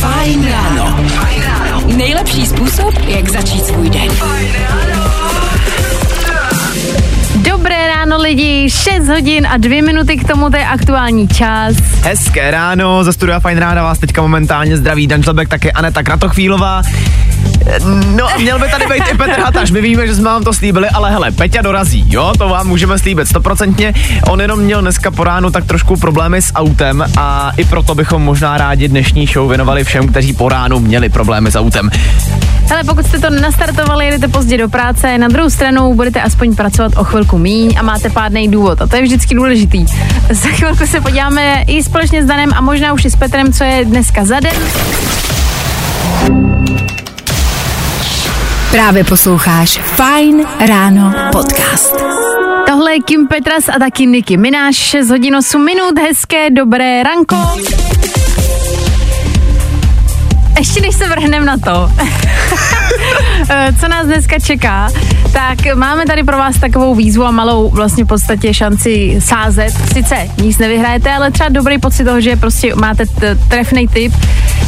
Fajn ráno. Nejlepší způsob, jak začít svůj den. Dobré ráno lidi, 6 hodin a 2 minuty k tomu, to je aktuální čas. Hezké ráno, ze studia Fine Ráda vás teďka momentálně zdraví Dan Žlebek, také Aneta Kratochvílová. No a měl by tady být i Petr Hataš, my víme, že jsme vám to slíbili, ale hele, Peťa dorazí, jo, to vám můžeme slíbit stoprocentně. On jenom měl dneska po ránu tak trošku problémy s autem a i proto bychom možná rádi dnešní show věnovali všem, kteří po ránu měli problémy s autem. Ale pokud jste to nastartovali, jedete pozdě do práce, na druhou stranu budete aspoň pracovat o chvilku míň a máte pádný důvod. A to je vždycky důležitý. Za chvilku se podíváme i společně s Danem a možná už i s Petrem, co je dneska za den. Právě posloucháš Fajn ráno podcast. Tohle je Kim Petras a taky Niky Mináš, 6 hodin 8 minut, hezké, dobré ranko. Ještě než se vrhneme na to, co nás dneska čeká, tak máme tady pro vás takovou výzvu a malou vlastně v podstatě šanci sázet. Sice nic nevyhrajete, ale třeba dobrý pocit toho, že prostě máte trefný tip.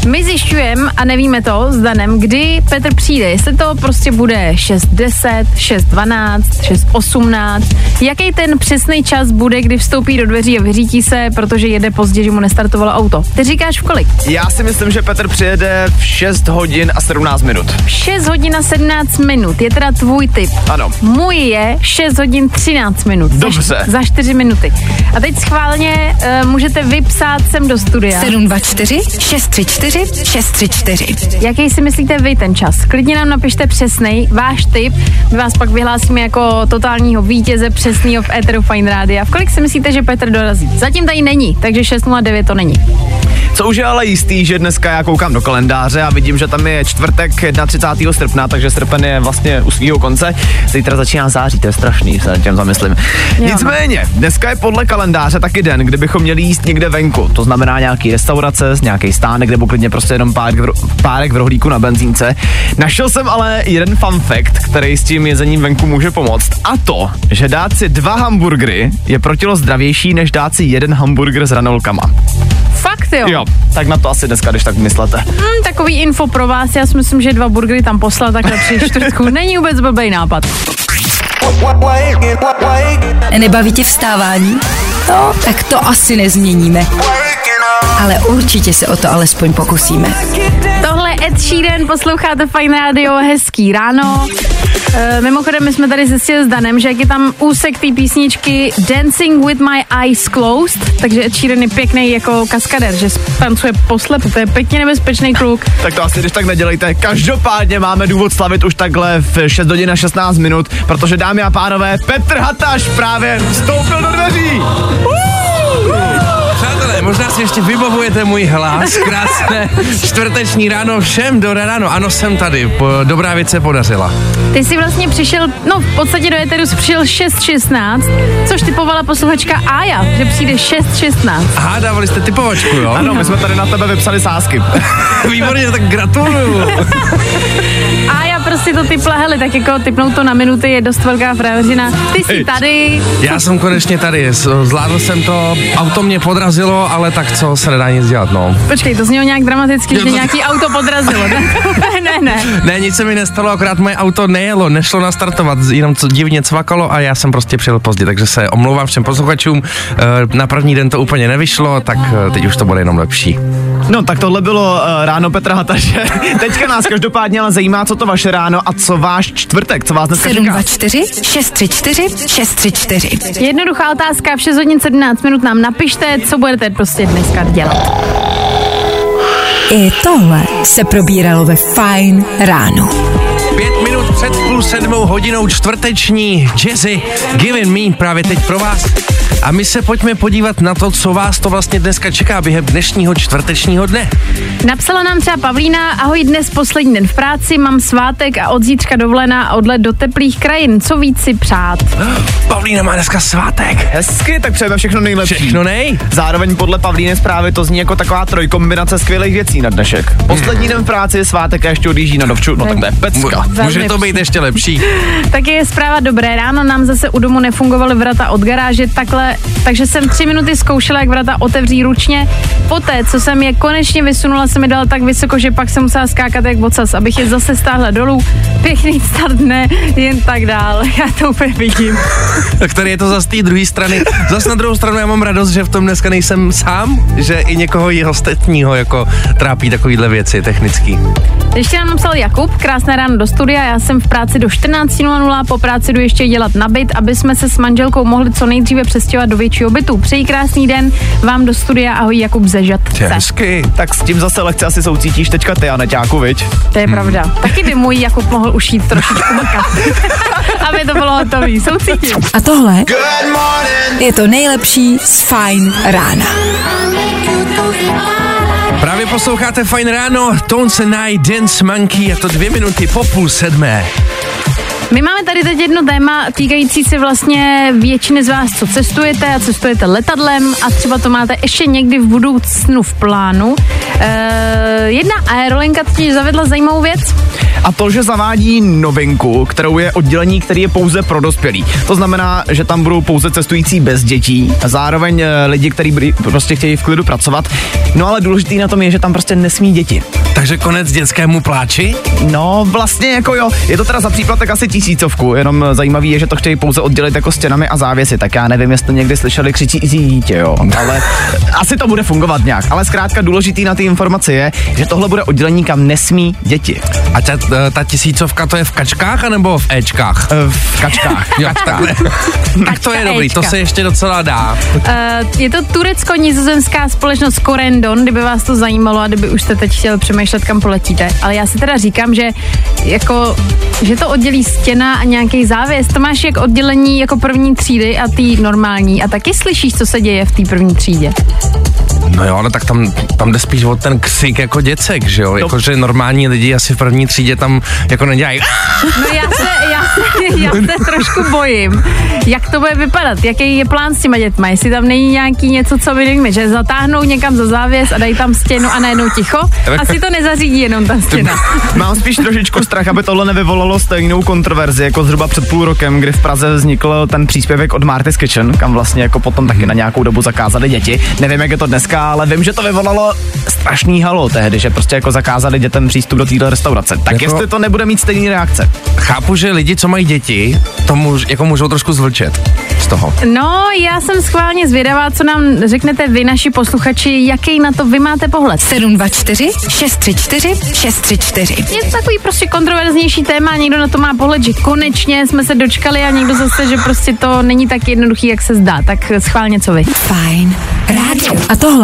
My zjišťujeme a nevíme to s Danem, kdy Petr přijde. Jestli to prostě bude 6.10, 6.12, 6.18, jaký ten přesný čas bude, kdy vstoupí do dveří a vyřítí se, protože jede pozdě, že mu nestartovalo auto. Ty říkáš v kolik? Já si myslím, že Petr přijede v 6 hodin a 17 minut. 6 hodin a 17 minut je teda tvůj tip. Ano. Můj je 6 hodin 13 minut. Dobře. Za, za 4 minuty. A teď schválně uh, můžete vypsat sem do studia. 724 634 634. Jaký si myslíte vy ten čas? Klidně nám napište přesnej váš tip. My vás pak vyhlásíme jako totálního vítěze přesného v Eteru Fine Radio. V kolik si myslíte, že Petr dorazí? Zatím tady není, takže 6.09 to není. Co už je ale jistý, že dneska já koukám do kalendáře a vidím, že tam je čtvrtek 31. srpna, takže srpen je vlastně u svého konce. Zítra začíná září, to je strašný, se nad tím zamyslím. no. Nicméně, dneska je podle kalendáře taky den, kdy bychom měli jíst někde venku. To znamená nějaký restaurace, nějaký stánek nebo klidně prostě jenom párek v, ro- párek v rohlíku na benzínce. Našel jsem ale jeden fun fact, který s tím jezením venku může pomoct. A to, že dát si dva hamburgery je pro tělo zdravější, než dát si jeden hamburger s ranolkama. Fakt jo? Jo, tak na to asi dneska, když tak myslete. Hmm, takový info pro vás, já si myslím, že dva burgery tam poslat takhle při čtvrtku není vůbec blbý nápad. Nebaví tě vstávání? No, tak to asi nezměníme. Ale určitě se o to alespoň pokusíme. Tohle je Ed Sheeran, posloucháte Fine Radio, hezký ráno. E, mimochodem, my jsme tady zjistili s Danem, že jak je tam úsek té písničky Dancing with my eyes closed, takže Ed Sheeran je pěkný jako kaskader, že tancuje poslepu, to je pěkně nebezpečný kluk. Tak to asi když tak nedělejte. Každopádně máme důvod slavit už takhle v 6 hodin a 16 minut, protože dámy a pánové, Petr Hataš právě vstoupil do dveří. Přátelé, možná si ještě vybavujete můj hlas. Krásné čtvrteční ráno všem do ráno. Ano, jsem tady. Po, dobrá věc se podařila. Ty jsi vlastně přišel, no v podstatě do Eteru jsi přišel 6.16, což typovala posluchačka Aja, že přijde 6.16. Aha, dávali jste typovačku, jo? Ano, my jsme tady na tebe vypsali sásky. Výborně, tak gratuluju. Prostě to typla, hele, tak jako typnout to na minuty je dost velká frajeřina. Ty jsi tady, Já jsem konečně tady. Zvládl jsem to, auto mě podrazilo, ale tak co se nedá nic dělat, no. počkej, to znělo nějak dramaticky, že to- nějaký auto podrazilo. ne, ne, ne. Ne, nic se mi nestalo, akorát moje auto nejelo, nešlo nastartovat, jenom co divně cvakalo a já jsem prostě přijel pozdě, takže se omlouvám všem posluchačům. Eh, Na první den to úplně nevyšlo, tak eh, teď už to bude jenom lepší. No tak tohle bylo uh, ráno Petra Hataše. Teďka nás každopádně ale zajímá, co to vaše ráno a co váš čtvrtek, co vás dneska čeká. 724 634 634. Jednoduchá otázka, v 6 hodin 17 minut nám napište, co budete prostě dneska dělat. I tohle se probíralo ve Fine ráno. Pět minut před půl sedmou hodinou čtvrteční Jazzy Giving Me právě teď pro vás. A my se pojďme podívat na to, co vás to vlastně dneska čeká během dnešního čtvrtečního dne. Napsala nám třeba Pavlína, ahoj, dnes poslední den v práci, mám svátek a od zítřka dovolená a odlet do teplých krajin, co víc si přát? Pavlína má dneska svátek. Hezky, tak přejeme všechno nejlepší. Všechno nej? Zároveň podle Pavlíny zprávy to zní jako taková trojkombinace skvělých věcí na dnešek. Poslední den v práci je svátek a ještě odjíždí na dovču, no tak to je pecka. Může to být ještě lepší. Tak je zpráva dobré. Ráno nám zase u domu nefungovaly vrata od garáže, takhle, takže jsem tři minuty zkoušela, jak vrata otevří ručně. Poté, co jsem je konečně vysunula, se mi dala tak vysoko, že pak jsem musela skákat jak vocas, abych je zase stáhla dolů. Pěkný start ne, jen tak dál. Já to úplně vidím. Tak tady je to zase z té druhé strany. Zas na druhou stranu já mám radost, že v tom dneska nejsem sám, že i někoho jeho ostatního jako trápí takovýhle věci technický. Ještě nám napsal Jakub, krásné ráno do studia, já jsem v práci do 14.00, po práci jdu ještě dělat na byt, aby jsme se s manželkou mohli co nejdříve přestěhovat do většího bytu. Přeji krásný den, vám do studia, ahoj Jakub Zežatce. Hezky. Tak s tím zase lehce asi soucítíš teďka ty, Aneťáku, viď? To je pravda. Taky by můj Jakub mohl ušít trošičku makat, aby to bylo hotový. Soucítím. A tohle je to nejlepší z Fine rána. Právě posloucháte Fine Ráno, Tones and I, Dance Monkey a to dvě minuty po půl sedmé. My máme tady teď jedno téma týkající se vlastně většiny z vás, co cestujete a cestujete letadlem a třeba to máte ještě někdy v budoucnu v plánu. E, jedna aerolinka totiž zavedla zajímavou věc. A to, že zavádí novinku, kterou je oddělení, který je pouze pro dospělí. To znamená, že tam budou pouze cestující bez dětí a zároveň eh, lidi, kteří prostě chtějí v klidu pracovat. No ale důležitý na tom je, že tam prostě nesmí děti. Takže konec dětskému pláči? No, vlastně jako jo, je to teda za příplatek asi tisícovku, jenom zajímavý je, že to chtějí pouze oddělit jako stěnami a závěsy, tak já nevím, jestli někdy slyšeli křičící dítě, jo, ale asi to bude fungovat nějak. Ale zkrátka důležitý na ty informaci je, že tohle bude oddělení, kam nesmí děti. A ta, ta tisícovka to je v kačkách anebo v Ečkách? E, V kačkách. Jo, takhle. tak to je dobrý, to se ještě docela dá. E, je to turecko-nizozemská společnost Corendon, kdyby vás to zajímalo a kdyby už jste teď chtěli přemýšlet, kam poletíte. Ale já si teda říkám, že jako, že to oddělí stěna a nějaký závěs. To máš jak oddělení jako první třídy a tý normální. A taky slyšíš, co se děje v té první třídě. No jo, ale tak tam, tam jde spíš o ten ksik jako děcek, že jo? Jakože normální lidi asi v první třídě tam jako nedělají. No já se, já se, já se trošku bojím, jak to bude vypadat, jaký je plán s těma dětma, jestli tam není nějaký něco, co my nevíme, že zatáhnou někam za závěs a dají tam stěnu a najednou ticho. Asi to nezařídí jenom ta stěna. Mám spíš trošičku strach, aby tohle nevyvolalo stejnou kontroverzi jako zhruba před půl rokem, kdy v Praze vznikl ten příspěvek od Marty's Kitchen, kam vlastně jako potom taky na nějakou dobu zakázali děti. Nevím, jak je to dneska, ale vím, že to vyvolalo strašný halo tehdy, že prostě jako zakázali dětem přístup do téhle restaurace. Tak Jako- jestli to nebude mít stejný reakce. Chápu, že lidi, co mají děti, to můž, jako můžou trošku zvlčet z toho. No, já jsem schválně zvědavá, co nám řeknete vy, naši posluchači, jaký na to vy máte pohled. 724 634 634. Je to takový prostě kontroverznější téma, někdo na to má pohled, že konečně jsme se dočkali a někdo zase, že prostě to není tak jednoduchý, jak se zdá. Tak schválně co vy. Fajn rádio. A tohle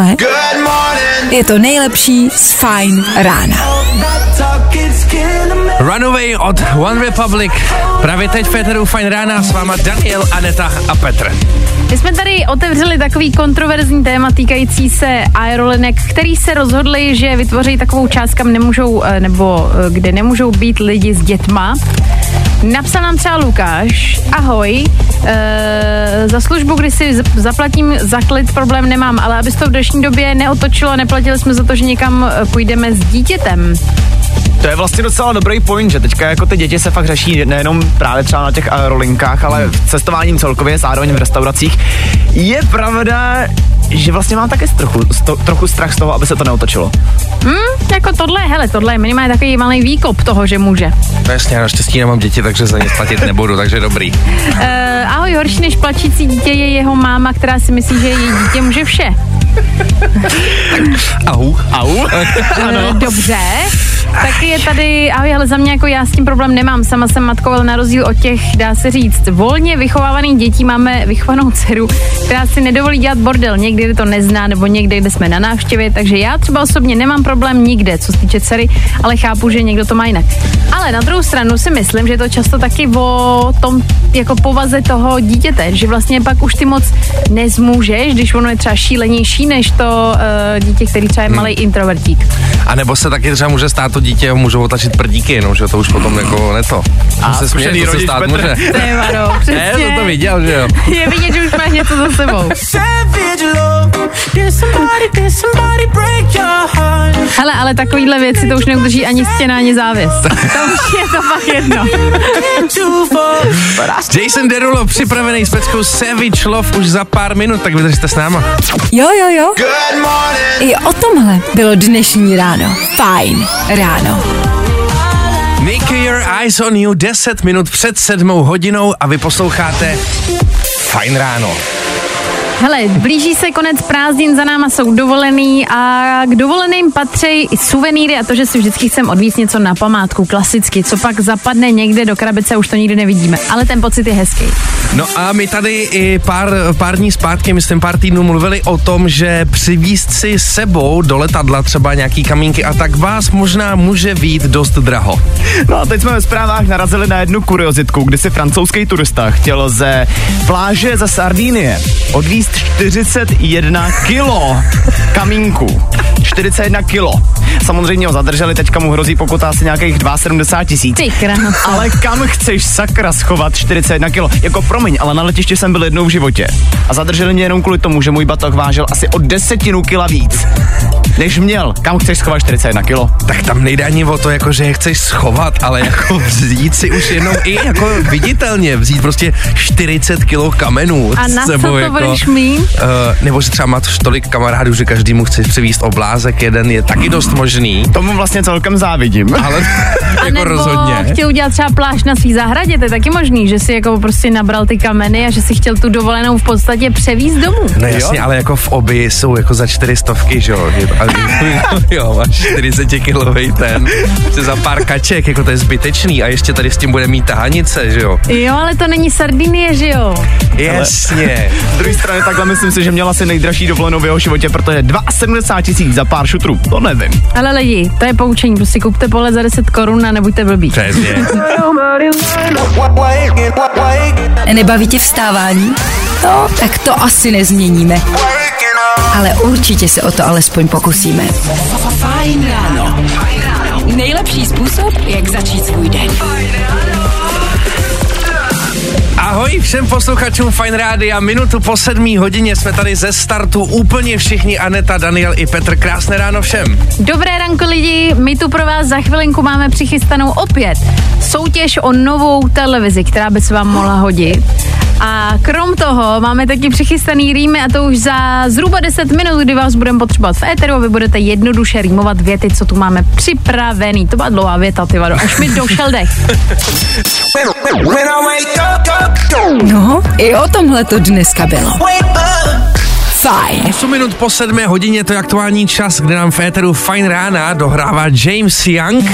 je to nejlepší z Fajn rána. Runaway od One Republic. Právě teď v Féteru Fine Rána s váma Daniel, Aneta a Petr. My jsme tady otevřeli takový kontroverzní téma týkající se aerolinek, který se rozhodli, že vytvoří takovou část, kam nemůžou, eh, nebo eh, kde nemůžou být lidi s dětma. Napsal nám třeba Lukáš, ahoj, e, za službu, kdy si zaplatím za klid, problém nemám, ale abys to v dnešní době neotočilo neplatili jsme za to, že někam půjdeme s dítětem. To je vlastně docela dobrý point, že teďka jako ty děti se fakt řeší nejenom právě třeba na těch aerolinkách, ale v cestováním celkově, zároveň v restauracích. Je pravda, že vlastně mám také trochu, sto, trochu strach z toho, aby se to neotočilo. Hm, jako tohle, hele, tohle je minimálně takový malý výkop toho, že může. No jasně, já naštěstí nemám děti, takže za ně platit nebudu, takže dobrý. Uh, ahoj, horší než plačící dítě je jeho máma, která si myslí, že její dítě může vše. Au. Au. ano. Dobře. Tak je tady, ahoj, ale za mě jako já s tím problém nemám. Sama jsem matkou, ale na rozdíl od těch, dá se říct, volně vychovávaných dětí máme vychovanou dceru, která si nedovolí dělat bordel. Někdy to nezná, nebo někde, kde jsme na návštěvě, takže já třeba osobně nemám problém nikde, co se týče dcery, ale chápu, že někdo to má jinak. Ale na druhou stranu si myslím, že je to často taky o tom jako povaze toho dítěte, že vlastně pak už ty moc nezmůžeš, když ono je třeba šílenější než to uh, dítě, který třeba je malý introvertík. A nebo se taky třeba může stát to dítě a můžou otačit prdíky, jenom že to už potom jako ne to. A se zkušený směje, to se rodič stát Petr. může. Téma, no, Ne, přesně. jsem to viděl, že jo. Je vidět, že už máš něco za sebou. Hele, ale takovýhle věci to už neudrží ani stěna, ani závěs. to už je to fakt jedno. Jason Derulo připravený s peckou Savage Love už za pár minut, tak vydržte s náma. Jo, jo, jo. I o tomhle bylo dnešní ráno. Fajn ráno. Nicky Your Eyes on You 10 minut před sedmou hodinou a vy posloucháte Fajn ráno. Hele, blíží se konec prázdnin, za náma jsou dovolený a k dovoleným patří i suvenýry a to, že si vždycky chcem odvíct něco na památku, klasicky, co pak zapadne někde do krabice, už to nikdy nevidíme, ale ten pocit je hezký. No a my tady i pár, pár dní zpátky, myslím pár týdnů, mluvili o tom, že přivízt si sebou do letadla třeba nějaký kamínky a tak vás možná může být dost draho. No a teď jsme ve zprávách narazili na jednu kuriozitku, kdy si francouzský turista chtěl ze pláže ze Sardínie odvízt 41 kilo kamínku. 41 kilo. Samozřejmě ho zadrželi, teďka mu hrozí pokuta asi nějakých 72 tisíc. Ale kam chceš sakra schovat 41 kilo? Jako promiň, ale na letišti jsem byl jednou v životě. A zadrželi mě jenom kvůli tomu, že můj batoh vážil asi o desetinu kila víc. Než měl. Kam chceš schovat 41 kilo? Tak tam nejde ani o to, jako že je chceš schovat, ale jako vzít si už jenom i jako viditelně, vzít prostě 40 kilo kamenů A s na co sebou, to jako, budeš mít? Uh, nebo že třeba máš tolik kamarádů, že každý mu chce přivízt oblázek jeden, je taky dost možný, Tomu vlastně celkem závidím. ale A jako nebo rozhodně. chtěl udělat třeba pláž na svý zahradě, to je taky možný, že si jako prostě nabral ty kameny a že si chtěl tu dovolenou v podstatě převízt domů. No jasně, ale jako v obi jsou jako za čtyři stovky, že jo? Jo, máš 40 kilový ten, že za pár kaček, jako to je zbytečný a ještě tady s tím bude mít tahanice, že jo? Jo, ale to není Sardinie, že jo? Jasně. Z druhé strany takhle myslím si, že měla asi nejdražší dovolenou v jeho životě, protože 72 tisíc za pár šutrů, to nevím. Ale lidi, to je poučení, prostě kupte pole za 10 korun a nebuďte blbí. Přesně. Nebaví tě vstávání? No, tak to asi nezměníme. Ale určitě se o to alespoň pokusíme. Fajn ráno. Nejlepší způsob, jak začít svůj den. Ahoj všem posluchačům Fine Rádia. Minutu po sedmí hodině jsme tady ze startu úplně všichni. Aneta, Daniel i Petr. Krásné ráno všem. Dobré ranko lidi, my tu pro vás za chvilinku máme přichystanou opět soutěž o novou televizi, která by se vám mohla hodit. A krom toho máme taky přichystaný rýmy a to už za zhruba 10 minut, kdy vás budeme potřebovat v éteru a vy budete jednoduše rýmovat věty, co tu máme připravený. To byla dlouhá věta, ty vado, až mi došel dech. No, i o tomhle to dneska bylo. Fajn. 8 minut po sedmé hodině to je aktuální čas, kde nám v éteru Fine Rána dohrává James Young.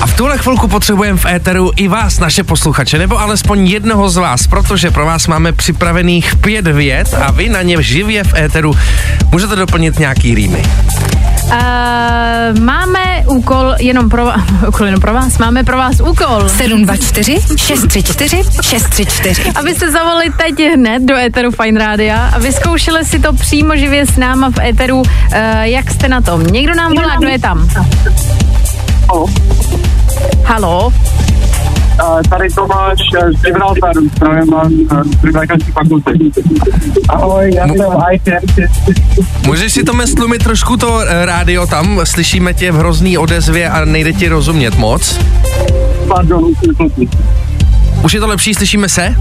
A v tuhle chvilku potřebujeme v éteru i vás, naše posluchače, nebo alespoň jednoho z vás, protože pro vás máme připravených pět vět a vy na ně živě v éteru můžete doplnit nějaký rýmy. Uh, máme úkol jenom pro, vás, úkol jenom pro vás, máme pro vás úkol. 724 634 634. Abyste zavolali teď hned do Eteru Fine Rádia a vyzkoušeli si to přímo živě s náma v Eteru, uh, jak jste na tom. Někdo nám volá, kdo je tam? Halo? Uh, tady Tomáš eh, z Gibraltaru, zdravím vás z lékařské fakulty. Ahoj, já jsem IT. Můžeš si to stlumit trošku to eh, rádio tam, slyšíme tě v hrozný odezvě a nejde ti rozumět moc. Pardon. Už je to lepší, slyšíme se?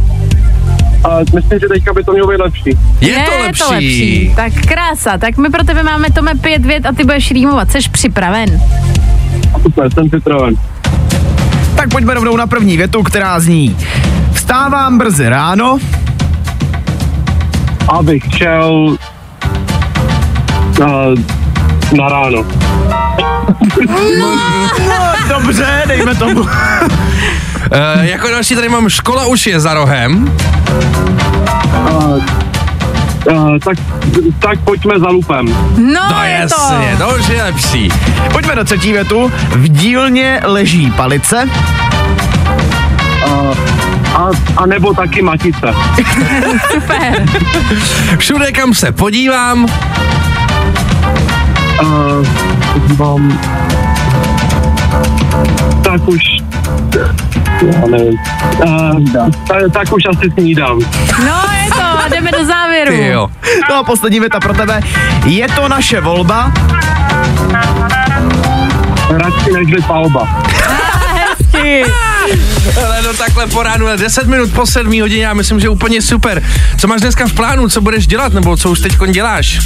Uh, myslím, že teďka by to mělo být lepší. Je, to lepší. Tak krása, tak my pro tebe máme Tome pět vět a ty budeš rýmovat. Jsi připraven? Super, jsem připraven. Tak pojďme rovnou na první větu, která zní. Vstávám brzy ráno, Abych šel uh, na ráno. no dobře, dejme tomu. Uh, jako další tady mám škola už je za rohem. Uh, uh, tak, tak pojďme za lupem. No, No je jasně, to. to už je lepší. Pojďme do třetí větu. V dílně leží palice, Uh, a, a nebo taky matice. Super. Všude, kam se podívám, Uh, mám... Tak už... Já nevím. Uh, tak, tak už asi snídám. No, to, jdeme do závěru. ty jo. No a poslední věta pro tebe. Je to naše volba, Radši nežli palba. Hezky. Ale no takhle po ránu, 10 minut po 7 hodině, já myslím, že úplně super. Co máš dneska v plánu, co budeš dělat, nebo co už teď děláš?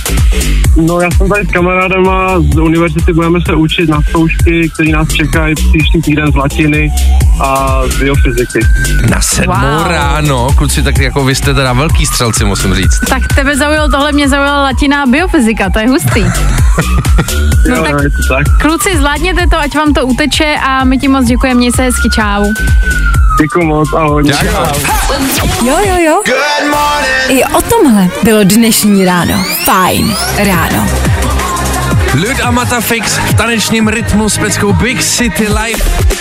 No já jsem tady s kamarádama z univerzity, budeme se učit na zkoušky, které nás čekají příští týden z latiny a z biofyziky. Na sedmou Wow. ráno, kluci, tak jako vy jste teda velký střelci, musím říct. Tak tebe zaujalo tohle, mě zaujala latina a biofyzika, to je hustý. No jo, tak- je to tak. Kluci, zvládněte to, ať vám to uteče a my ti moc děkujeme, měj se hezky, čau. Děkuji moc, ahoj. Jo, jo, jo. I o tomhle bylo dnešní ráno. Fajn ráno. Lud a Matafix v tanečním rytmu s peckou Big City Life.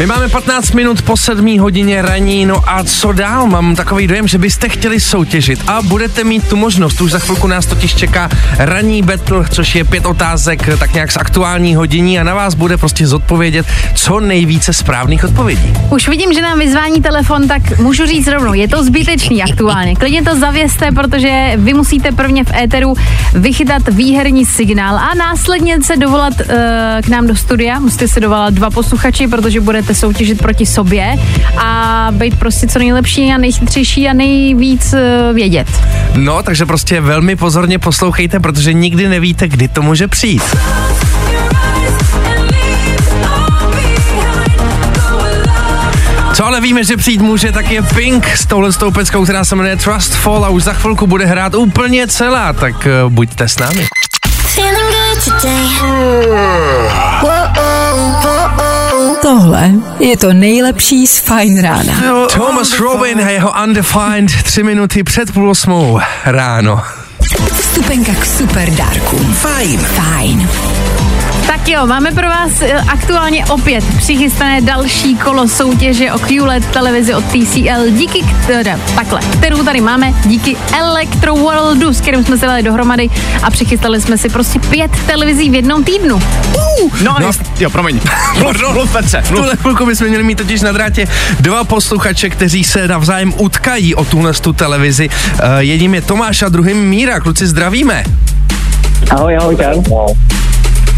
My máme 15 minut po 7 hodině raní, no a co dál? Mám takový dojem, že byste chtěli soutěžit a budete mít tu možnost. Už za chvilku nás totiž čeká ranní battle, což je pět otázek tak nějak z aktuální hodiní a na vás bude prostě zodpovědět co nejvíce správných odpovědí. Už vidím, že nám vyzvání telefon, tak můžu říct rovnou, je to zbytečný aktuálně. Klidně to zavěste, protože vy musíte prvně v éteru vychytat výherní signál a následně se dovolat uh, k nám do studia. Musíte se dovolat dva posluchači, protože budete soutěžit proti sobě a být prostě co nejlepší a nejchytřejší a nejvíc uh, vědět. No, takže prostě velmi pozorně poslouchejte, protože nikdy nevíte, kdy to může přijít. Co ale víme, že přijít může, tak je Pink s touhle stoupeckou, která se jmenuje Trust Fall a už za chvilku bude hrát úplně celá, tak uh, buďte s námi. Feeling good today. Tohle je to nejlepší z Fajn rána. Thomas Robin a jeho Undefined tři minuty před půl osmou ráno. Vstupenka k super dárkům. Fajn. Fajn. Tak jo, máme pro vás eh, aktuálně opět přichystané další kolo soutěže o QLED televizi od TCL, díky které, takhle, kterou tady máme, díky Electro Worldu, s kterým jsme se dali dohromady a přichystali jsme si prostě pět televizí v jednom týdnu. No, No. no. jo, promiň. Mluv, mluv Petře, V mluv. tuhle chvilku bychom měli mít totiž na drátě dva posluchače, kteří se navzájem utkají o tuhle tu televizi. Uh, jedním je Tomáš a druhým Míra. Kluci, zdravíme. Ahoj, ahoj, čau.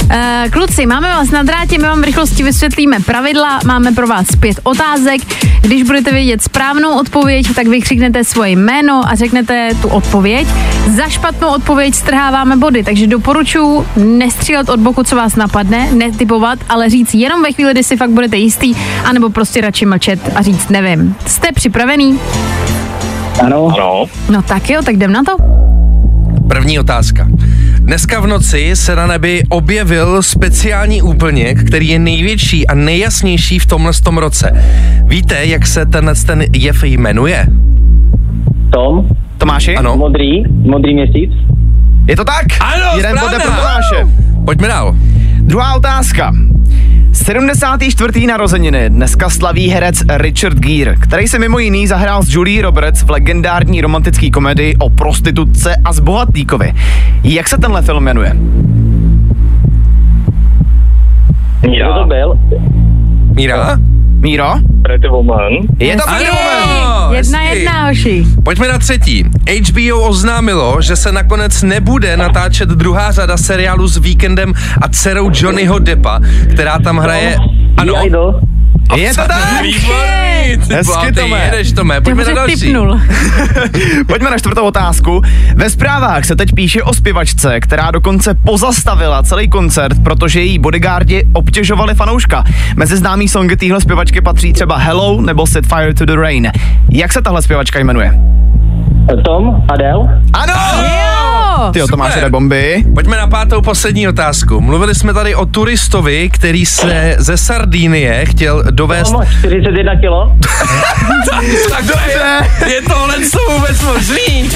Uh, kluci, máme vás na drátě, my vám v rychlosti vysvětlíme pravidla, máme pro vás pět otázek. Když budete vědět správnou odpověď, tak vykřiknete svoje jméno a řeknete tu odpověď. Za špatnou odpověď strháváme body, takže doporučuji nestřílet od boku, co vás napadne, netypovat, ale říct jenom ve chvíli, kdy si fakt budete jistý, anebo prostě radši mlčet a říct nevím. Jste připravený? Ano. Ano. No tak jo, tak jdem na to. První otázka. Dneska v noci se na nebi objevil speciální úplněk, který je největší a nejjasnější v tomhle tom roce. Víte, jak se tenhle ten jev jmenuje? Tom, Tomáši? Ano. modrý, modrý měsíc. Je to tak? Ano, Jeden bod jde pro správná. Tomáše. Pojďme dál. Druhá otázka. 74. narozeniny dneska slaví herec Richard Gere, který se mimo jiný zahrál s Julie Roberts v legendární romantické komedii o prostitutce a zbohatlíkovi. Jak se tenhle film jmenuje? Kdo to byl? Míra? Míro? Pretty Woman. Je to Ano, Jej, jedna hezky. jedna, hoši. Pojďme na třetí. HBO oznámilo, že se nakonec nebude natáčet druhá řada seriálu s Víkendem a dcerou Johnnyho Deppa, která tam hraje... Ano, Idol. Je to tak? Výborný, ty Hezky, Tome. jedeš, Tome. Pojďme na další. Pojďme na čtvrtou otázku. Ve zprávách se teď píše o zpěvačce, která dokonce pozastavila celý koncert, protože její bodyguardi obtěžovali fanouška. Mezi známý songy téhle zpěvačky patří třeba Hello nebo Set Fire to the Rain. Jak se tahle zpěvačka jmenuje? Tom, Adele. Ano! Jo! Ty Super. jde bomby. Pojďme na pátou poslední otázku. Mluvili jsme tady o turistovi, který se ze Sardínie chtěl dovést... Tom, 41 kilo. tak to je, je tohle co vůbec možný?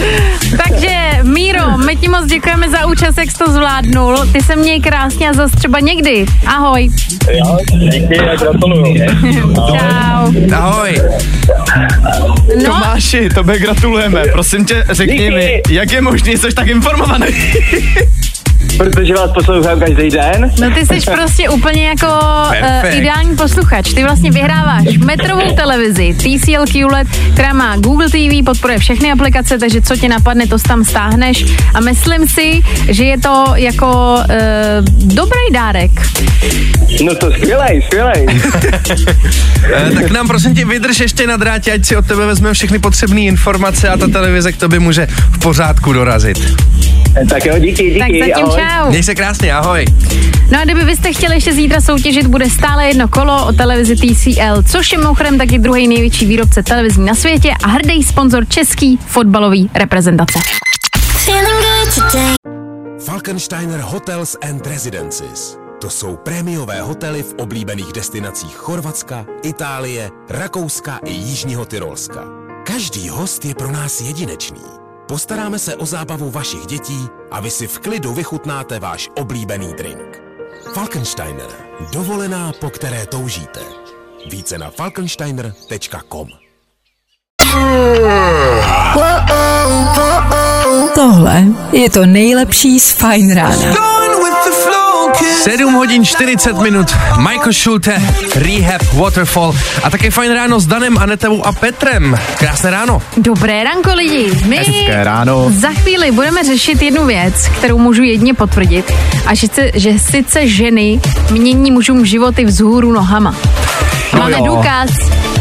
Takže Míro, my ti moc děkujeme za účast, jak jsi to zvládnul. Ty se měj krásně a zase třeba někdy. Ahoj. Jo, díky a gratuluju. Čau. Ahoj. No, Tomáši, tobě gratulujeme. Prosím tě, řekni Díky. mi, jak je možný, jsi tak informowanych. Protože vás poslouchám každý den. No ty jsi prostě úplně jako uh, ideální posluchač. Ty vlastně vyhráváš metrovou televizi TCL QLED, která má Google TV, podporuje všechny aplikace, takže co ti napadne, to tam stáhneš. A myslím si, že je to jako uh, dobrý dárek. No to skvělej, skvělej. Eh, tak nám prosím tě vydrž ještě na drátě, ať si od tebe vezmeme všechny potřebné informace a ta televize k tobě může v pořádku dorazit. Tak jo, díky, díky. Tak zatím ahoj. čau. Měj se krásně, ahoj. No a kdyby byste chtěli ještě zítra soutěžit, bude stále jedno kolo o televizi TCL, což je mimochodem taky druhý největší výrobce televizí na světě a hrdý sponzor český fotbalový reprezentace. Falkensteiner Hotels and Residences. To jsou prémiové hotely v oblíbených destinacích Chorvatska, Itálie, Rakouska i Jižního Tyrolska. Každý host je pro nás jedinečný. Postaráme se o zábavu vašich dětí a vy si v klidu vychutnáte váš oblíbený drink. Falkensteiner. Dovolená, po které toužíte. Více na falkensteiner.com Tohle je to nejlepší z Fine Rána. 7 hodin 40 minut, Michael Schulte, Rehab, Waterfall a také fajn ráno s Danem, Anetevou a Petrem. Krásné ráno. Dobré ranko lidi. My Hezké ráno. za chvíli budeme řešit jednu věc, kterou můžu jedně potvrdit a že, že sice ženy mění mužům životy vzhůru nohama. Máme jo. důkaz.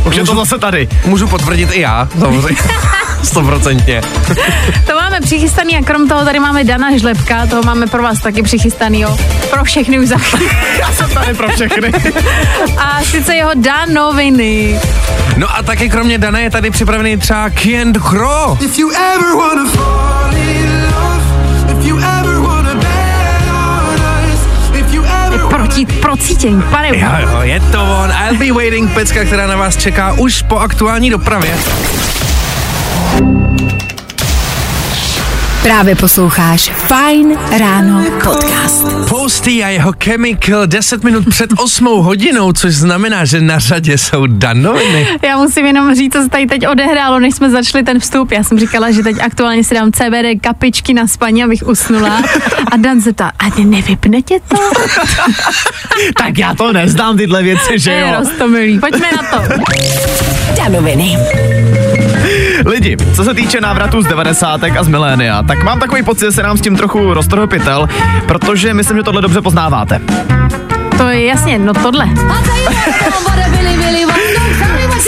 Už je to zase tady. Můžu potvrdit i já, samozřejmě. Stoprocentně. To máme přichystaný a krom toho tady máme Dana Žlepka, toho máme pro vás taky přichystanýho. Pro všechny už za. Já jsem tady pro všechny. A sice jeho Danoviny. No a taky kromě Dana je tady připravený třeba Kien Kro. If you ever wanna fall in love, if you ever wanna bet on us, if you ever Proti, procítění, pane. Jo, jo, je to on. I'll be waiting, pecka, která na vás čeká už po aktuální dopravě. Právě posloucháš Fine Ráno podcast. Posty a jeho Chemical 10 minut před 8 hodinou, což znamená, že na řadě jsou danoviny. Já musím jenom říct, co se tady teď odehrálo, než jsme začali ten vstup. Já jsem říkala, že teď aktuálně si dám CBD kapičky na spaní, abych usnula. A Dan se ptá, a ne, nevypne tě to? tak já to neznám tyhle věci, že Je jo? roztomilý. Pojďme na to. Danoviny. Lidi, co se týče návratu z 90. a z milénia, tak mám takový pocit, že se nám s tím trochu roztrhl pytel, protože myslím, že tohle dobře poznáváte. To je jasně, no tohle.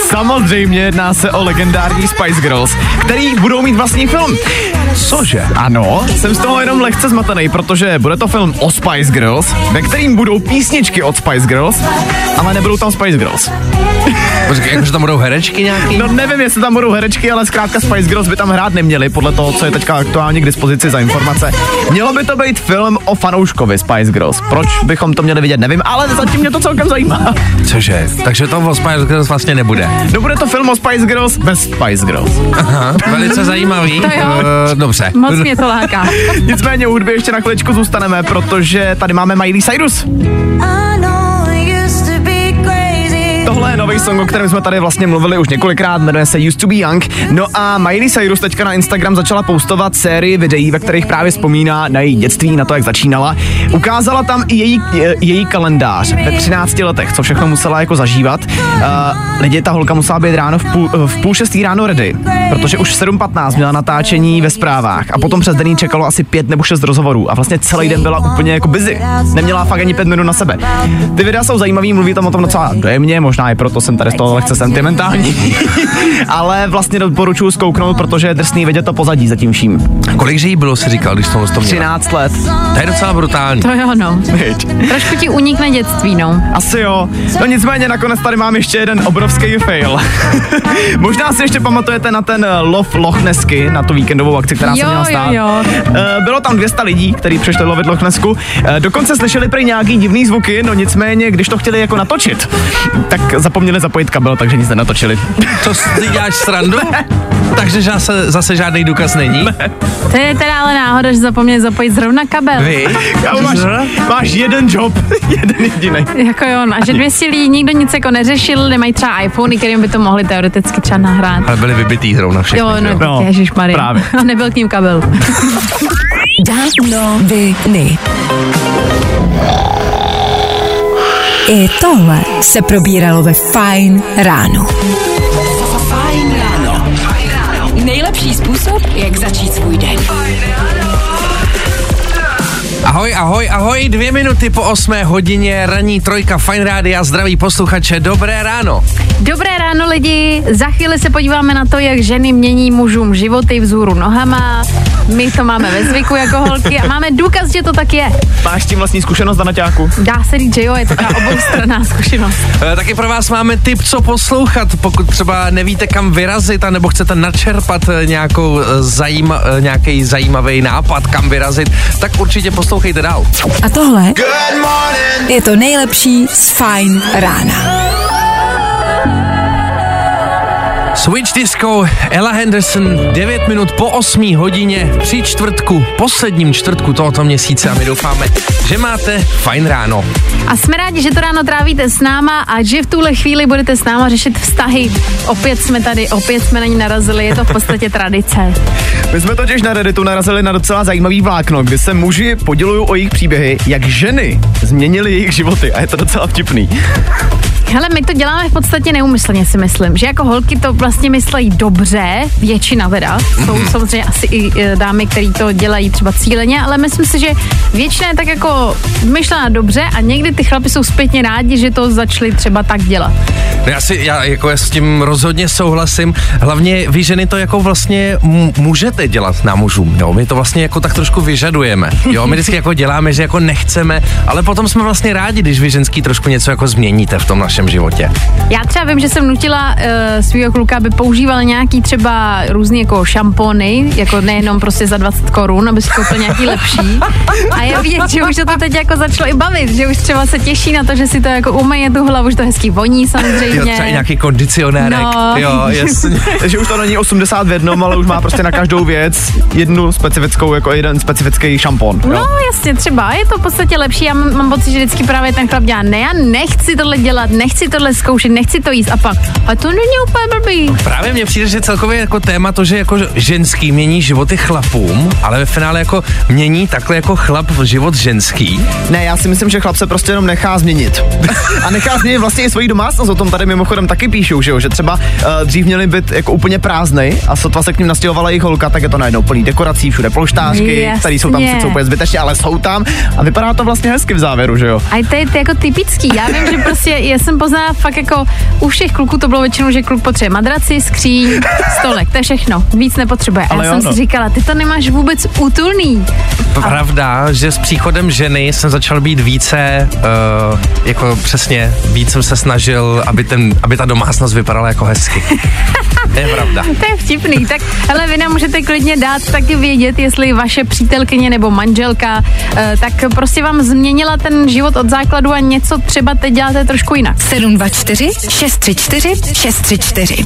Samozřejmě jedná se o legendární Spice Girls, který budou mít vlastní film. Cože? Ano, jsem z toho jenom lehce zmatený, protože bude to film o Spice Girls, ve kterým budou písničky od Spice Girls, ale nebudou tam Spice Girls. Počkej, jakože tam budou herečky nějaký? No nevím, jestli tam budou herečky, ale zkrátka Spice Girls by tam hrát neměli, podle toho, co je teďka aktuálně k dispozici za informace. Mělo by to být film o fanouškovi Spice Girls. Proč bychom to měli vidět, nevím, ale zatím mě to celkem zajímá. Cože? Takže to o Spice Girls vlastně nebude. No bude to film o Spice Girls bez Spice Girls. Aha, velice zajímavý. To jo. Eh, dobře. Moc mě to láká. Nicméně u hudby ještě na chviličku zůstaneme, protože tady máme Miley Cyrus. I Tohle je nový song, o kterém jsme tady vlastně mluvili už několikrát, jmenuje se Used to be Young. No a Miley Cyrus teďka na Instagram začala postovat sérii videí, ve kterých právě vzpomíná na její dětství, na to, jak začínala. Ukázala tam i její, je- její kalendář ve 13 letech, co všechno musela jako zažívat. Uh, lidi, ta holka musela být ráno v půl, v půl šestý ráno ready, protože už v 7.15 měla natáčení ve zprávách a potom přes den čekalo asi pět nebo šest rozhovorů a vlastně celý den byla úplně jako busy. Neměla fakt ani pět minut na sebe. Ty videa jsou zajímavý, mluví tam o tom docela dojemně, možná i proto jsem tady z toho lehce sentimentální. Ale vlastně doporučuji zkouknout, protože je drsný vidět to pozadí za tím vším. Kolik že jí bylo, si říkal, když to měla? 13 let. To je docela brutální. To jo, no. Viď? Trošku ti unikne dětství, no. Asi jo. No nicméně nakonec tady mám ještě jeden obrovský fail. Možná si ještě pamatujete na ten eh, lov Loch Nessky, na tu víkendovou akci, která se Jo, měla jo, stát. jo. Eh, Bylo tam 200 lidí, kteří přišli lovit Loch Nessku. Eh, Dokonce slyšeli prý nějaký divný zvuky, no nicméně, když to chtěli jako natočit, tak zapomněli zapojit kabel, takže nic nenatočili. To si děláš srandu? Takže zase, zase žádný důkaz není? To je teda ale náhoda, že zapomněl zapojit zrovna kabel. Vy? Kámo, máš, máš jeden job, jeden jediný. Jako jo, no, a že 200 lidí nikdo nic jako neřešil, nemají třeba iPhony, kterým by to mohli teoreticky třeba nahrát. Ale byli vybitý zrovna všechny. Jo, no, No, právě. A nebyl k ním kabel. Danoviny. I tohle se probíralo ve Fine ráno. Fine ráno. Nejlepší způsob, jak začít svůj den. Ahoj, ahoj, ahoj, dvě minuty po osmé hodině, ranní trojka Fine Rádia, zdraví posluchače, dobré ráno. Dobré ráno lidi, za chvíli se podíváme na to, jak ženy mění mužům životy vzhůru nohama. My to máme ve zvyku jako holky a máme důkaz, že to tak je. Máš tím vlastní zkušenost, Danaťáku? Dá se říct, že jo, je to taková oboustranná zkušenost. E, taky pro vás máme tip, co poslouchat, pokud třeba nevíte, kam vyrazit, a nebo chcete načerpat e, nějakou e, zajíma, e, nějaký zajímavý nápad, kam vyrazit, tak určitě poslouchejte dál. A tohle je to nejlepší z Fine rána. Switch Disco, Ella Henderson, 9 minut po 8 hodině při čtvrtku, posledním čtvrtku tohoto měsíce a my doufáme, že máte fajn ráno. A jsme rádi, že to ráno trávíte s náma a že v tuhle chvíli budete s náma řešit vztahy. Opět jsme tady, opět jsme na ní narazili, je to v podstatě tradice. My jsme totiž na Redditu narazili na docela zajímavý vlákno, kdy se muži podělují o jejich příběhy, jak ženy změnily jejich životy a je to docela vtipný. Hele, my to děláme v podstatě neumyslně, si myslím, že jako holky to vlastně myslejí dobře, většina teda, jsou samozřejmě asi i e, dámy, které to dělají třeba cíleně, ale myslím si, že většina je tak jako myšlená dobře a někdy ty chlapi jsou zpětně rádi, že to začali třeba tak dělat. No Já si, já jako s tím rozhodně souhlasím. Hlavně vy ženy to jako vlastně můžete dělat na mužům, jo. My to vlastně jako tak trošku vyžadujeme, jo. My vždycky jako děláme, že jako nechceme, ale potom jsme vlastně rádi, když vy ženský trošku něco jako změníte v tom našem životě. Já třeba vím, že jsem nutila uh, svého kluka, aby používal nějaký třeba různý jako šampony, jako nejenom prostě za 20 korun, aby si koupil nějaký lepší. A je vidět, že už to teď jako začalo i bavit, že už třeba se těší na to, že si to jako umeje tu hlavu, že to hezký voní samozřejmě. Jo, třeba i nějaký kondicionérek, No. jo, jasně. Takže už to není 80 v jednom, ale už má prostě na každou věc jednu specifickou, jako jeden specifický šampon. Jo? No jasně, třeba, je to v podstatě lepší. Já mám, mám pocit, že vždycky právě ten chlap dělá, ne, já nechci tohle dělat, nechci tohle zkoušet, nechci to jíst a pak, a to není úplně blbý. Právě mně přijde, že celkově jako téma to, že jako ženský mění životy chlapům, ale ve finále jako mění takhle jako chlap život ženský. Ne, já si myslím, že chlap se prostě jenom nechá změnit. A nechá změnit vlastně i svoji domácnost, o tom tady mimochodem taky píšou, že jo, že třeba uh, dřív měli být jako úplně prázdnej a sotva se k ním nastěhovala jejich holka, tak je to najednou plný dekorací, všude polštářky, Jasně. které jsou tam sice úplně zbytečně, ale jsou tam a vypadá to vlastně hezky v závěru, že jo. A to je jako typický. Já vím, že prostě, já jsem poznala fakt jako u všech kluků to bylo většinou, že kluk potřebuje madraci, skříň, stolek, to je všechno. Víc nepotřebuje. A Ale já jsem no. si říkala, ty to nemáš vůbec útulný. Pravda, že s příchodem ženy jsem začal být více, uh, jako přesně, víc jsem se snažil, aby, ten, aby ta domácnost vypadala jako hezky. To je pravda. To je vtipný. Tak hele, vy nám můžete klidně dát taky vědět, jestli vaše přítelkyně nebo manželka, eh, tak prostě vám změnila ten život od základu a něco třeba teď děláte trošku jinak. 724 634 634.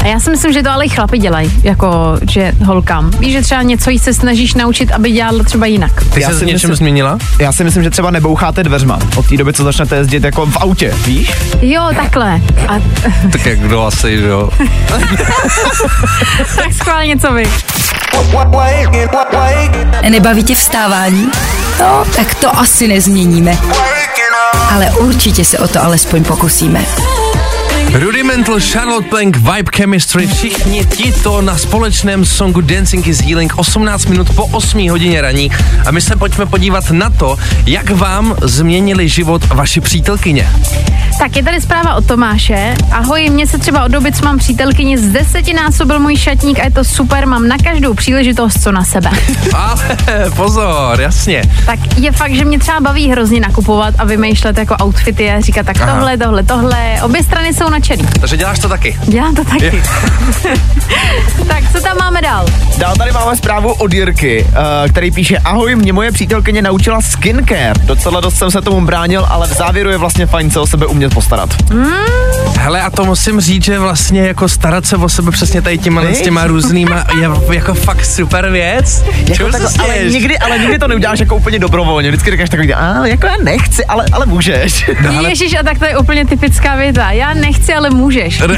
A já si myslím, že to ale i chlapi dělají, jako že holkám. Víš, že třeba něco jí se snažíš naučit, aby dělala třeba jinak. Ty Já jsi si něčem myslím- změnila? Já si myslím, že třeba neboucháte dveřma od té doby, co začnete jezdit jako v autě, víš? Jo, takhle. A Tak jak kdo asi, jo. tak schválně něco vy. Nebaví tě vstávání? No, tak to asi nezměníme. Ale určitě se o to alespoň pokusíme. Rudimental, Charlotte Plank, Vibe Chemistry, všichni tito na společném songu Dancing is Healing 18 minut po 8 hodině raní a my se pojďme podívat na to, jak vám změnili život vaši přítelkyně. Tak je tady zpráva od Tomáše. Ahoj, mě se třeba od doby, co mám přítelkyni, z desetinásobil můj šatník a je to super, mám na každou příležitost co na sebe. Ale pozor, jasně. tak je fakt, že mě třeba baví hrozně nakupovat a vymýšlet jako outfity a říkat tak Aha. tohle, tohle, tohle. Obě strany jsou nadšený. Takže děláš to taky. Dělám to taky. tak co tam máme dál? Dál tady máme zprávu od Jirky, eh, který píše Ahoj, mě moje přítelkyně naučila skincare. Docela dost jsem se tomu bránil, ale v závěru je vlastně fajn se o sebe umět postarat. Hele, a to musím říct, že vlastně jako starat se o sebe přesně tady těma, s těma různýma je jako fakt super věc. Jako tak, se ale, nikdy, ale nikdy to neuděláš jako úplně dobrovolně. Vždycky říkáš takový, a jako já nechci, ale, ale můžeš. No, Ježíš, a tak to je úplně typická věta. Já nechci, si, ale můžeš.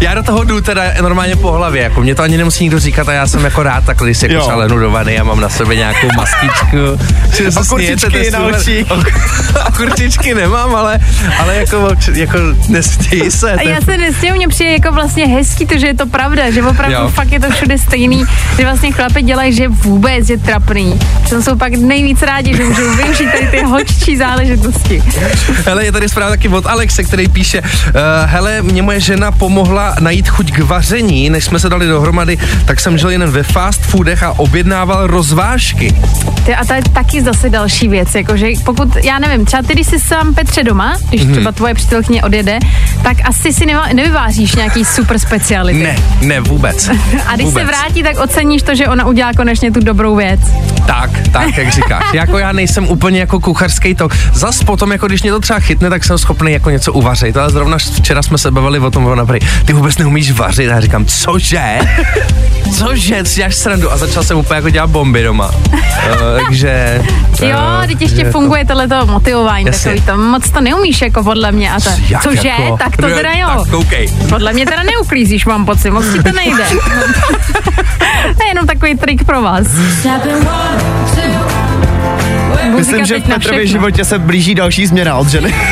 Já do toho jdu teda normálně po hlavě, jako mě to ani nemusí nikdo říkat a já jsem jako rád takhle, když se jako Jo. šalenudovaný a mám na sebe nějakou maskičku. Okurčičky na očích. Okurčičky nemám, ale, ale jako, jako nestějí se. A já se nestěju, mně přijde jako vlastně hezký to, že je to pravda, že opravdu Jo. fakt je to všude stejný, že vlastně chlapi dělají, že vůbec je trapný. Že jsou pak nejvíc rádi, že můžou využít tady ty hoččí záležitosti. Hele, je tady zpráva taky od Alexe, který píše, uh, hele, mě moje žena pomohla najít chuť k vaření, než jsme se dali dohromady, tak jsem žil jen ve fast foodech a objednával rozvážky. Ty, a to je taky zase další věc, jakože pokud, já nevím, třeba ty, když jsi sám Petře doma, když Mhm. třeba tvoje přítelkyně odjede, tak asi si nema, nevyváříš nějaký super speciality. Ne, ne vůbec. A když vůbec. se vrátí, tak oceníš to, že ona udělá konečně tu dobrou věc. Tak, tak, jak říkáš. jako já nejsem úplně jako kuchařský tok. Zas potom, jako když mě to třeba chytne, tak jsem schopný jako něco uvařit. Ale zrovna včera jsme se bavili o tom, ona prý, ty vůbec neumíš vařit. A já říkám, cože? Cože, si děláš srandu. A začal jsem úplně jako dělat bomby doma. Uh, takže... Jo, teď ještě že funguje tohleto motivování, Jasně. takový to, moc to neumíš jako podle mě a to, Jak cože, jako? tak to teda jo. Tak koukej. Podle mě teda neuklízíš, mám pocit, moc ti to nejde. to je jenom takový trik pro vás. Muzika Myslím, že v Petrově životě se blíží další změna od ženy.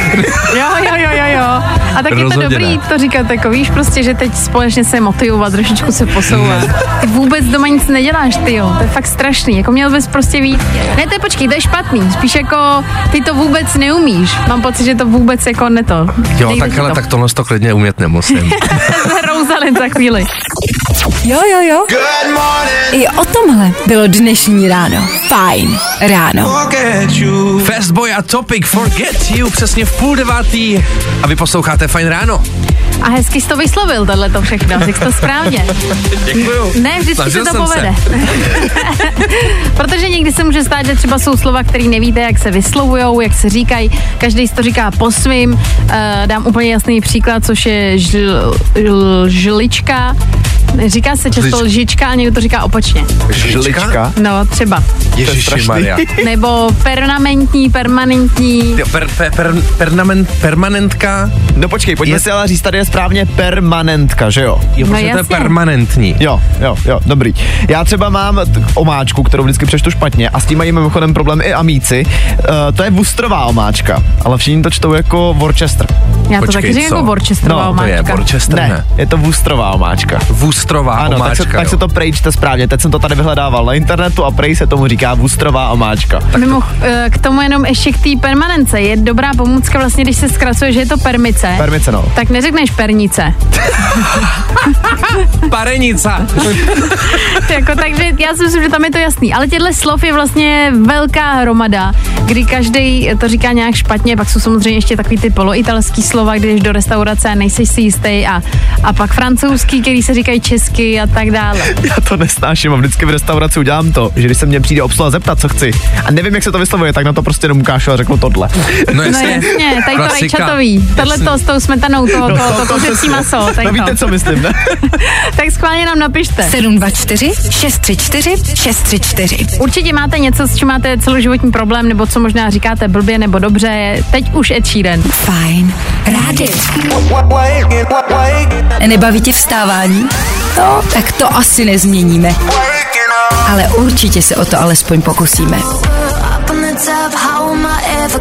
Jo, jo, jo, jo, jo. A tak je to Rozhodně dobrý ne. to říkat, jako víš prostě, že teď společně se motivovat, trošičku se posouvat. Ty vůbec doma nic neděláš, ty jo. To je fakt strašný. Jako měl bys prostě víc. Ne, to je počkej, to je špatný. Spíš jako ty to vůbec neumíš. Mám pocit, že to vůbec jako neto. Jo, Nejde tak hele, to. tak tohle to klidně umět nemusím. Zhrouzali za chvíli. Jo, jo, jo. I o tomhle bylo dnešní ráno. Fajn ráno. Fastboy a Topic Forget You přesně v půl devátý a vy posloucháte Fajn ráno. A hezky jsi to vyslovil, tohle to všechno. Řekl jsi to správně. Děkuju. Ne, vždycky Snažil se to povede. Protože někdy se může stát, že třeba jsou slova, které nevíte, jak se vyslovujou, jak se říkají. Každý si to říká po svým. Uh, dám úplně jasný příklad, což je žl, žl, žlička. Říká se často Žlič- lžička a někdo to říká opačně. Žlička? No, třeba. Ježiši. Maria. Nebo permanentní, permanentní. Per, per, per, permanent, permanentka, No počkej, pojďme Je- si ale říct, tady je správně permanentka, že jo? jo, No to je permanentní. Jo, jo, jo, dobrý. Já třeba mám t- omáčku, kterou vždycky přečtu špatně a s tím mají mimochodem problém i amíci. Uh, to je Wustrová omáčka, ale všichni to čtou jako Worcester. Já to Počkej, taky říkám jako Worcesterová No, To je omáčka. Worcester, ne. Ne, je to Wustrová omáčka. Vůstrová Ano, tak se, omáčka, tak se to prej čte správně. Teď jsem to tady vyhledával na internetu a prej se tomu říká Wustrová omáčka. Mimo, eh, k tomu jenom ještě k té permanence. Je dobrá pomůcka vlastně, když se zkracuje, že je to permice. Permice, no. tak neřekneš pernice. Parenica. jako, takže já si myslím, že tam je to jasný. Ale těchto slov je vlastně velká hromada, kdy každý to říká nějak špatně, pak jsou samozřejmě ještě takový ty poloitalský slova, když jdeš do restaurace a nejseš si jistý a, a pak francouzský, který se říkají česky a tak dále. Já to nesnáším a vždycky v restauraci udělám to, že když se mě přijde obsluha zeptat, co chci a nevím, jak se to vyslovuje, tak na to prostě jenom ukážu a řeknu tohle. No No jasně. jasně, tady to rajčatový. Tohle to s tou smetanou, to, to, to, to, kuřecí maso. No víte, to. co myslím, ne? Tak schválně nám napište. 724 634 634. Určitě máte něco, s čím máte celoživotní problém, nebo co možná říkáte blbě nebo dobře. Teď už Ed Sheeran. Fajn rádio. Nebaví tě vstávání? No, tak to asi nezměníme. Ale určitě se o to alespoň pokusíme.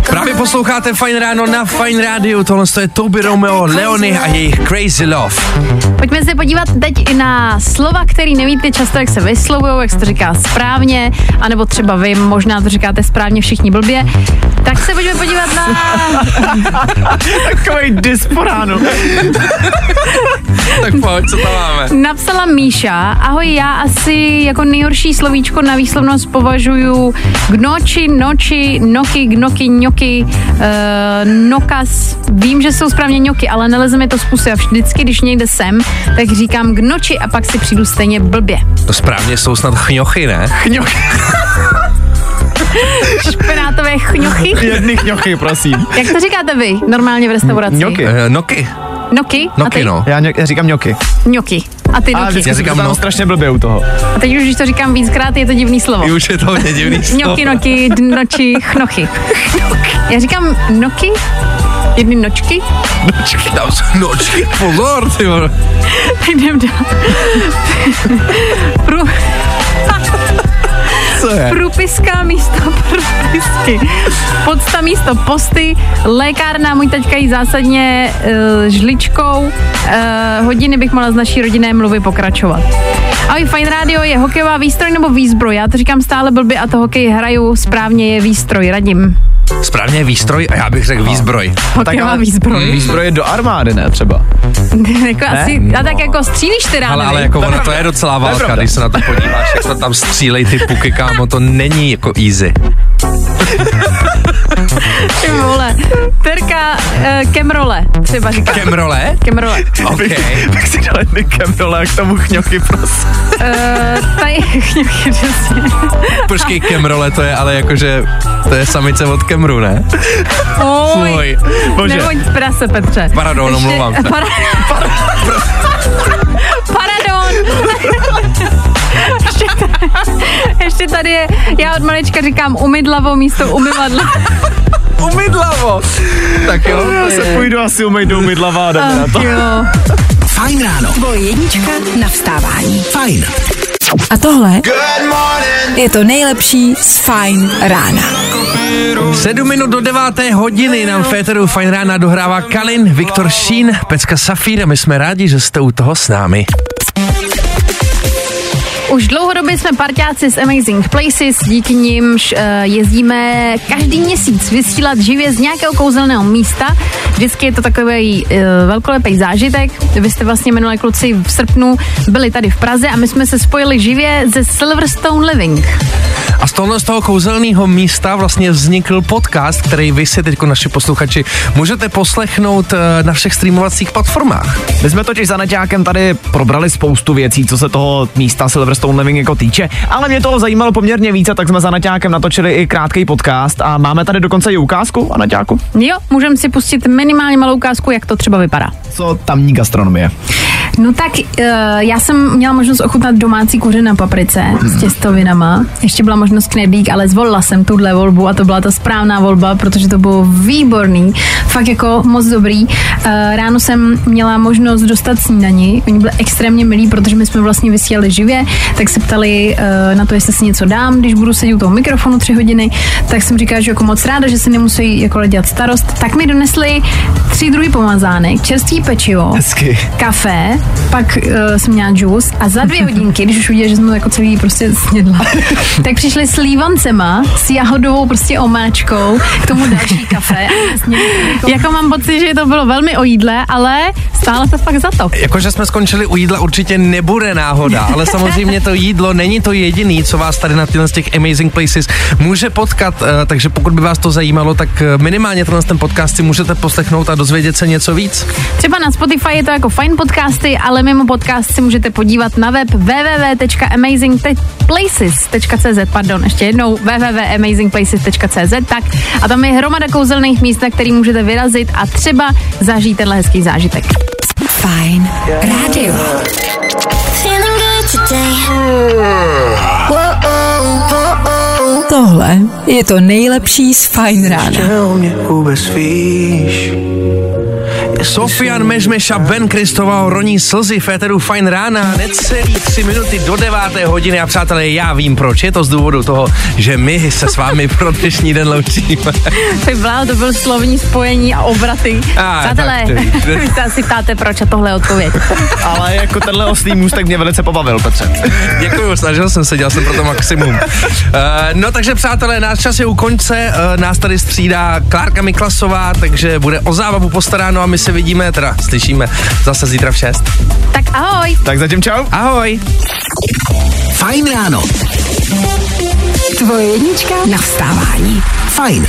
Právě posloucháte Fajn ráno na Fajn rádiu. Tohle je Toby Romeo, Leony a jejich Crazy Love. Pojďme se podívat teď i na slova, který nevíte často, jak se vyslovují, jak se to říká správně, anebo třeba vy možná to říkáte správně všichni blbě. Tak se pojďme podívat na... Takový disporánu. Tak pojď, co tam máme? Napsala Míša, ahoj, já asi jako nejhorší slovíčko na výslovnost považuju gnoči, noči, noky, gnoky, ňoky, uh, nokas. Vím, že jsou správně ňoky, ale neleze mi to z pusy a vždycky, když někde jsem, tak říkám gnoči a pak si přijdu stejně blbě. To správně jsou snad chňochy, ne? Špenátové chňochy. Jedny kňochy, prosím. Jak to říkáte vy normálně v restauraci? Ňoky. Eh, Noky. Noky? Noky, no. Já, já říkám ňoky. Ňoky. A ty noky. Já říkám no. strašně blbě u toho. A teď už, když to říkám víckrát, je to divný slovo. Už je to hodně divný slovo. Ňoky, noky, noči, chnochy. Já říkám noky, jedny nočky. Tam jsou nočky, pozor, ty vole. Tak jdem dál. Prů... Co je? Průpiska místo průpisky. Podsta místo posty. Lékárna, můj taťka jí zásadně uh, žličkou. Uh, hodiny bych mohla z naší rodinné mluvy pokračovat. Ahoj, Fine Radio je hokejová výstroj nebo výzbroj? Já to říkám stále blbě a to hokej hraju správně je výstroj, radím. Správně je výstroj a já bych řekl výzbroj. Hokejová výzbroj. Výzbroje do armády, ne třeba. jako asi, a tak jako střílíš ty rány, Ale, ale jako ono to je docela je válka, když se na to podíváš, jak to tam střílej ty puky, kámo, to není jako easy. Ty vole. Terka uh, Kemrole, třeba říká. Kemrole? Kemrole. OK. Tak si dal jedny kemrole k tomu chňoky, prosím. Uh, tady chňoky, přesně. Počkej, Kemrole, to je ale jakože, to je samice od Kemru, ne? Oj, Fuj. Bože. nehoď z prase, Petře. Ještě- omlouvám se. Para, Paradon. ještě, tady, ještě tady je, já od malička říkám umydlavo místo umyvadla. Umydlavo. Tak jo. Já se půjdu asi umýt do umydlava a jdeme na to. Jo. Fajn ráno. Tvoje jednička na vstávání. Fajn. A tohle je to nejlepší z Fajn rána. Sedm minut do deváté hodiny nám Féteru Fine Rána dohrává Kalin, Viktor Šín, Pecka Safír a my jsme rádi, že jste u toho s námi. Už dlouhodobě jsme parťáci z Amazing Places, díky nimž uh, jezdíme každý měsíc vysílat živě z nějakého kouzelného místa. Vždycky je to takový uh, velkolepý zážitek. Vy jste vlastně minulé kluci v srpnu byli tady v Praze a my jsme se spojili živě ze Silverstone Living. A z tohohle z toho kouzelného místa vlastně vznikl podcast, který vy si teď naši posluchači můžete poslechnout eh, na všech streamovacích platformách. My jsme totiž za Neťákem tady probrali spoustu věcí, co se toho místa Silverstone Living jako týče, ale mě toho zajímalo poměrně více, tak jsme za Neťákem natočili i krátký podcast a máme tady dokonce i ukázku, Anaťáku. Jo, můžeme si pustit minimálně malou ukázku, jak to třeba vypadá. Co tamní gastronomie? No tak uh, já jsem měla možnost ochutnat domácí kuře na paprice s těstovinama. Ještě byla možnost knedlík, ale zvolila jsem tuhle volbu a to byla ta správná volba, protože to bylo výborný. Fakt jako moc dobrý. Uh, ráno jsem měla možnost dostat snídani. Oni byli extrémně milí, protože my jsme vlastně vysílali živě, tak se ptali uh, na to, jestli si něco dám, když budu sedět u toho mikrofonu tři hodiny. Tak jsem říkala, že jako moc ráda, že se nemusí jako dělat starost. Tak mi donesli tři druhy pomazánek, čerstvý pečivo, Hezky. kafe, pak uh, jsem měla džus a za dvě hodinky, když už viděla, že jsem to jako celý prostě snědla, tak přišli s lívancema, s jahodovou prostě omáčkou, k tomu další kafe. A vlastně, jako, jako mám pocit, že to bylo velmi o jídle, ale stále to fakt za to. Jakože jsme skončili u jídla určitě nebude náhoda, ale samozřejmě to jídlo není to jediný, co vás tady na tyhle z těch Amazing Places může potkat, eh, takže pokud by vás to zajímalo, tak eh, minimálně tenhle ten podcast si můžete poslechnout a dozvědět se něco víc. Třeba na Spotify je to jako fajn podcasty, ale mimo podcast si můžete podívat na web www.amazingplaces.cz pardon, ještě jednou www.amazingplaces.cz tak a tam je hromada kouzelných míst, na který můžete vyrazit a třeba zažít tenhle hezký zážitek. Fajn rádio. Feeling good today. Whoa, whoa, Tohle je to nejlepší z Fajn rána. Sofian Mežmeš a Ben Kristová roní slzy Féteru Fine Rána, necelý tři minuty do deváté hodiny a přátelé, já vím proč, je to z důvodu toho, že my se s vámi pro dnešní den loučíme. Ty bláho, to byl slovní spojení a obraty. A, Přátelé, tak vy se asi ptáte, proč a tohle odpověď. Ale jako tenhle oslý můstek mě velice pobavil, Petře. Děkuju, snažil jsem se, dělal jsem pro to maximum. Uh, no takže přátelé, náš čas je u konce, uh, nás tady střídá Klárka Miklasová, takže bude o zábavu postaráno a my se vidíme, teda slyšíme zase zítra v 6. Tak ahoj. Tak zatím čau. Ahoj. Fajn ráno. Tvoje jednička na vstávání. Fajn.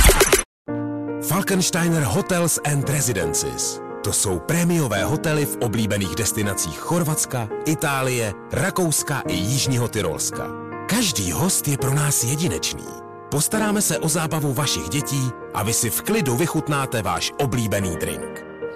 Falkensteiner Hotels and Residences. To jsou prémiové hotely v oblíbených destinacích Chorvatska, Itálie, Rakouska i Jižního Tyrolska. Každý host je pro nás jedinečný. Postaráme se o zábavu vašich dětí a vy si v klidu vychutnáte váš oblíbený drink.